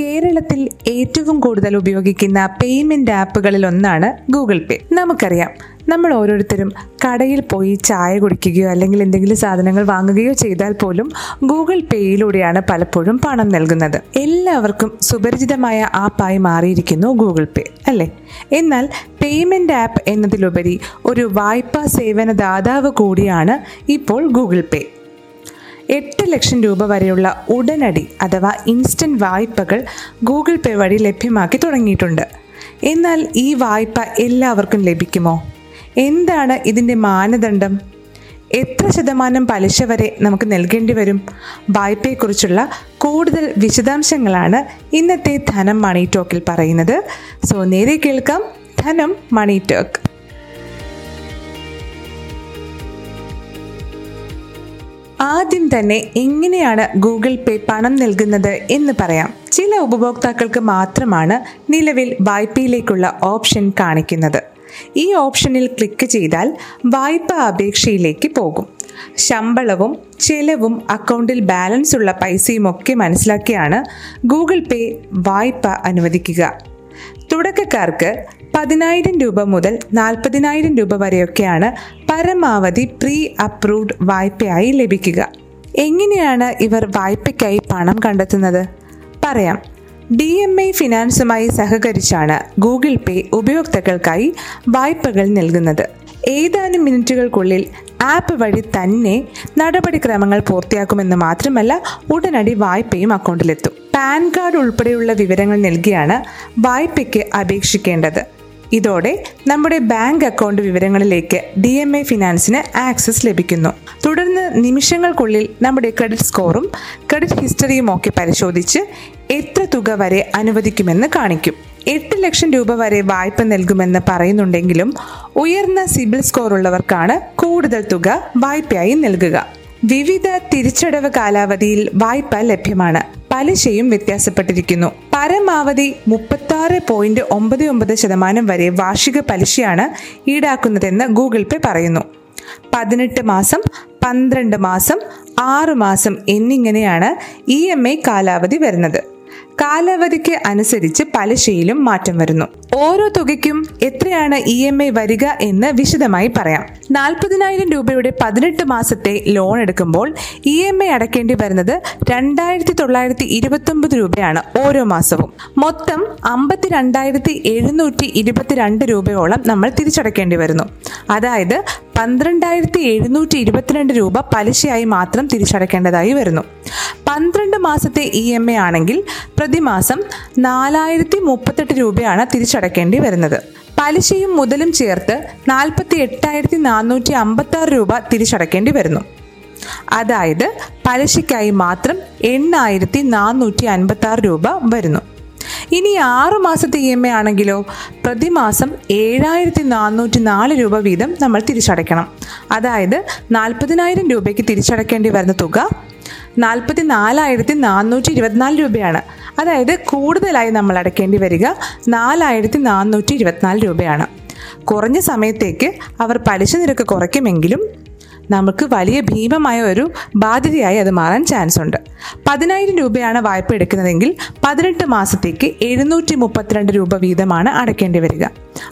കേരളത്തിൽ ഏറ്റവും കൂടുതൽ ഉപയോഗിക്കുന്ന പേയ്മെന്റ് ആപ്പുകളിൽ ഒന്നാണ് ഗൂഗിൾ പേ നമുക്കറിയാം നമ്മൾ ഓരോരുത്തരും കടയിൽ പോയി ചായ കുടിക്കുകയോ അല്ലെങ്കിൽ എന്തെങ്കിലും സാധനങ്ങൾ വാങ്ങുകയോ ചെയ്താൽ പോലും ഗൂഗിൾ പേയിലൂടെയാണ് പലപ്പോഴും പണം നൽകുന്നത്. എല്ലാവർക്കും സുപരിചിതമായ ആപ്പായി മാറിയിരിക്കുന്നു ഗൂഗിൾ പേ അല്ലേ? എന്നാൽ പേയ്മെന്റ് ആപ്പ് എന്നതിലുപരി ഒരു വായ്പാ സേവന ദാതാവ് കൂടിയാണ് ഇപ്പോൾ ഗൂഗിൾ പേ എട്ട് ലക്ഷം രൂപ വരെയുള്ള ഉടനടി അഥവാ ഇൻസ്റ്റന്റ് വായ്പകൾ ഗൂഗിൾ പേ വഴി ലഭ്യമാക്കി തുടങ്ങിയിട്ടുണ്ട്. എന്നാൽ ഈ വായ്പ എല്ലാവർക്കും ലഭിക്കുമോ? എന്താണ് ഇതിന്റെ മാനദണ്ഡം? എത്ര ശതമാനം പലിശ വരെ നമുക്ക് നൽകേണ്ടി വരും? വായ്പയെക്കുറിച്ചുള്ള കൂടുതൽ വിശദാംശങ്ങളാണ് ഇന്നത്തെ ധനം മണി ടോക്കിൽ പറയുന്നത്. സോ നേരെ കേൾക്കാം ധനം മണി ടോക്ക് ആദ്യം തന്നെ എങ്ങനെയാണ് ഗൂഗിൾ പേ പണം നൽകുന്നത് എന്ന് പറയാം. ചില ഉപഭോക്താക്കൾക്ക് മാത്രമാണ് നിലവിൽ വായ്പയിലേക്കുള്ള ഓപ്ഷൻ കാണിക്കുന്നത്. ഈ ഓപ്ഷനിൽ ക്ലിക്ക് ചെയ്താൽ വായ്പ അപേക്ഷയിലേക്ക് പോകും. ശമ്പളവും ചെലവും അക്കൗണ്ടിൽ ബാലൻസ് ഉള്ള പൈസയും ഒക്കെ മനസ്സിലാക്കിയാണ് ഗൂഗിൾ പേ വായ്പ അനുവദിക്കുക. തുടക്കക്കാർക്ക് പതിനായിരം രൂപ മുതൽ നാൽപ്പതിനായിരം രൂപ വരെയൊക്കെയാണ് പരമാവധി പ്രീ അപ്രൂവ്ഡ് വായ്പയായി ലഭിക്കുക. എങ്ങനെയാണ് ഇവർ വായ്പയ്ക്കായി പണം കണ്ടെത്തുന്നത്? പറയാം. ഡി എം ഐ ഫിനാൻസുമായി സഹകരിച്ചാണ് ഗൂഗിൾ പേ ഉപയോക്താക്കൾക്കായി വായ്പകൾ നൽകുന്നത്. ഏതാനും മിനിറ്റുകൾക്കുള്ളിൽ ആപ്പ് വഴി തന്നെ നടപടിക്രമങ്ങൾ പൂർത്തിയാക്കുമെന്ന് മാത്രമല്ല ഉടനടി വായ്പയും അക്കൗണ്ടിലെത്തും. പാൻ കാർഡ് ഉൾപ്പെടെയുള്ള വിവരങ്ങൾ നൽകിയാണ് വായ്പയ്ക്ക് അപേക്ഷിക്കേണ്ടത്. ഇതോടെ നമ്മുടെ ബാങ്ക് അക്കൗണ്ട് വിവരങ്ങളിലേക്ക് ഡി എം ഐ ഫിനാൻസിന് ആക്സസ് ലഭിക്കുന്നു. തുടർന്ന് നിമിഷങ്ങൾക്കുള്ളിൽ നമ്മുടെ ക്രെഡിറ്റ് സ്കോറും ക്രെഡിറ്റ് ഹിസ്റ്ററിയും ഒക്കെ പരിശോധിച്ച് എത്ര തുക വരെ അനുവദിക്കുമെന്ന് കാണിക്കും. എട്ട് ലക്ഷം രൂപ വരെ വായ്പ നൽകുമെന്ന് പറയുന്നുണ്ടെങ്കിലും ഉയർന്ന സിബിൽ സ്കോർ ഉള്ളവർക്കാണ് കൂടുതൽ തുക വായ്പയായി നൽകുക. വിവിധ തിരിച്ചടവ് കാലാവധിയിൽ വായ്പ ലഭ്യമാണ്. പലിശയും വ്യത്യാസപ്പെട്ടിരിക്കുന്നു. പരമാവധി മുപ്പത്തി ആറ് പോയിന്റ് ഒമ്പത് ഒമ്പത് ശതമാനം വരെ വാർഷിക പലിശയാണ് ഈടാക്കുന്നതെന്ന് ഗൂഗിൾ പേ പറയുന്നു. പതിനെട്ട് മാസം പന്ത്രണ്ട് മാസം ആറ് മാസം എന്നിങ്ങനെയാണ് ഇ എം ഐ കാലാവധി വരുന്നത്. കാലാവധിക്ക് അനുസരിച്ച് പലിശയിലും മാറ്റം വരുന്നു. ഓരോ തുകയ്ക്കും എത്രയാണ് ഇ എം ഐ വരിക എന്ന് വിശദമായി പറയാം. നാൽപ്പതിനായിരം രൂപയുടെ പതിനെട്ട് മാസത്തെ ലോൺ എടുക്കുമ്പോൾ ഇ എം ഐ അടയ്ക്കേണ്ടി വരുന്നത് രണ്ടായിരത്തി തൊള്ളായിരത്തി ഇരുപത്തൊമ്പത് രൂപയാണ് ഓരോ മാസവും. മൊത്തം അമ്പത്തി രണ്ടായിരത്തി എഴുന്നൂറ്റി ഇരുപത്തിരണ്ട് രൂപയോളം നമ്മൾ തിരിച്ചടയ്ക്കേണ്ടി വരുന്നു. അതായത് പന്ത്രണ്ടായിരത്തി എഴുന്നൂറ്റി ഇരുപത്തിരണ്ട് രൂപ പലിശയായി മാത്രം തിരിച്ചടയ്ക്കേണ്ടതായി വരുന്നു. പന്ത്രണ്ട് മാസത്തെ ഇ എം ഐ ആണെങ്കിൽ പ്രതിമാസം നാലായിരത്തി മുപ്പത്തെട്ട് രൂപയാണ് തിരിച്ചടക്കേണ്ടി വരുന്നത്. പലിശയും മുതലും ചേർത്ത് നാൽപ്പത്തി എട്ടായിരത്തി നാനൂറ്റി അമ്പത്തി ആറ് രൂപ തിരിച്ചടക്കേണ്ടി വരുന്നു. അതായത് പലിശയ്ക്കായി മാത്രം എണ്ണായിരത്തി നാനൂറ്റി അൻപത്തി ആറ് രൂപ വരുന്നു. ഇനി ആറു മാസത്തെ ഇ എം ഐ ആണെങ്കിലോ പ്രതിമാസം ഏഴായിരത്തി നാനൂറ്റി നാല് രൂപ വീതം നമ്മൾ തിരിച്ചടയ്ക്കണം. അതായത് നാൽപ്പതിനായിരം രൂപയ്ക്ക് തിരിച്ചടയ്ക്കേണ്ടി വരുന്ന തുക നാൽപ്പത്തി നാലായിരത്തി നാനൂറ്റി ഇരുപത്തിനാല് രൂപയാണ്. അതായത് കൂടുതലായി നമ്മൾ അടയ്ക്കേണ്ടി വരിക നാലായിരത്തി നാനൂറ്റി ഇരുപത്തിനാല് രൂപയാണ്. കുറഞ്ഞ സമയത്തേക്ക് അവർ പലിശ നിരക്ക് കുറയ്ക്കുമെങ്കിലും നമുക്ക് വലിയ ഭീമമായ ഒരു ബാധ്യതയായി അത് മാറാൻ ചാൻസ് ഉണ്ട്. പതിനായിരം രൂപയാണ് വായ്പ എടുക്കുന്നതെങ്കിൽ പതിനെട്ട് മാസത്തേക്ക് എഴുന്നൂറ്റി മുപ്പത്തിരണ്ട് രൂപ വീതമാണ് അടയ്ക്കേണ്ടി വരിക.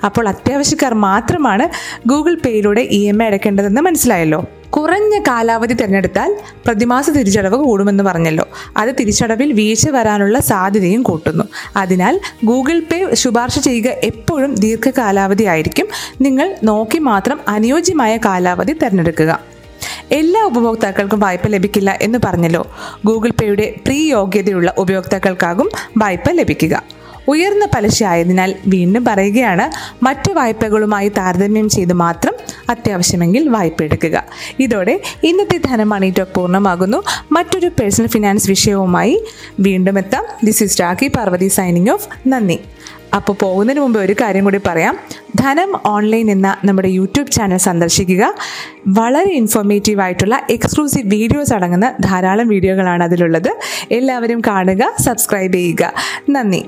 അപ്പോൾ അത്യാവശ്യക്കാർ മാത്രമാണ് ഗൂഗിൾ പേയിലൂടെ ഇ എം ഐ അടയ്ക്കേണ്ടതെന്ന് മനസ്സിലായല്ലോ? കുറഞ്ഞ കാലാവധി തിരഞ്ഞെടുത്താൽ പ്രതിമാസ തിരിച്ചടവ് കൂടുമെന്ന് പറഞ്ഞല്ലോ. അത് തിരിച്ചടവിൽ വീഴ്ച വരാനുള്ള സാധ്യതയും കൂട്ടുന്നു. അതിനാൽ ഗൂഗിൾ പേ ശുപാർശ ചെയ്യുക എപ്പോഴും ദീർഘകാലാവധി ആയിരിക്കും. നിങ്ങൾ നോക്കി മാത്രം അനുയോജ്യമായ കാലാവധി തിരഞ്ഞെടുക്കുക. എല്ലാ ഉപഭോക്താക്കൾക്കും വായ്പ ലഭിക്കില്ല എന്ന് പറഞ്ഞല്ലോ. ഗൂഗിൾ പേയുടെ പ്രീ യോഗ്യതയുള്ള ഉപയോക്താക്കൾക്കാകും വായ്പ ലഭിക്കുക. ഉയർന്ന പലിശ ആയതിനാൽ വീണ്ടും പറയുകയാണ് മറ്റു വായ്പകളുമായി താരതമ്യം ചെയ്ത് മാത്രം അത്യാവശ്യമെങ്കിൽ വായ്പ എടുക്കുക. ഇതോടെ ഇന്നത്തെ ധനമണി ടോക്ക് പൂർണമാകുന്നു. മറ്റൊരു പേഴ്സണൽ ഫിനാൻസ് വിഷയവുമായി വീണ്ടും എത്താം. This is Rakhi Parvathi signing off നന്ദി. അപ്പോൾ പോകുന്നതിന് മുമ്പ് ഒരു കാര്യം കൂടി പറയാം. ധനം ഓൺലൈൻ എന്ന നമ്മുടെ യൂട്യൂബ് ചാനൽ സന്ദർശിക്കുക. വളരെ ഇൻഫോർമേറ്റീവ് ആയിട്ടുള്ള എക്സ്ക്ലൂസീവ് വീഡിയോസ് അടങ്ങുന്ന ധാരാളം വീഡിയോകളാണ് അതിലുള്ളത്. എല്ലാവരും കാണുക സബ്സ്ക്രൈബ് ചെയ്യുക. നന്ദി.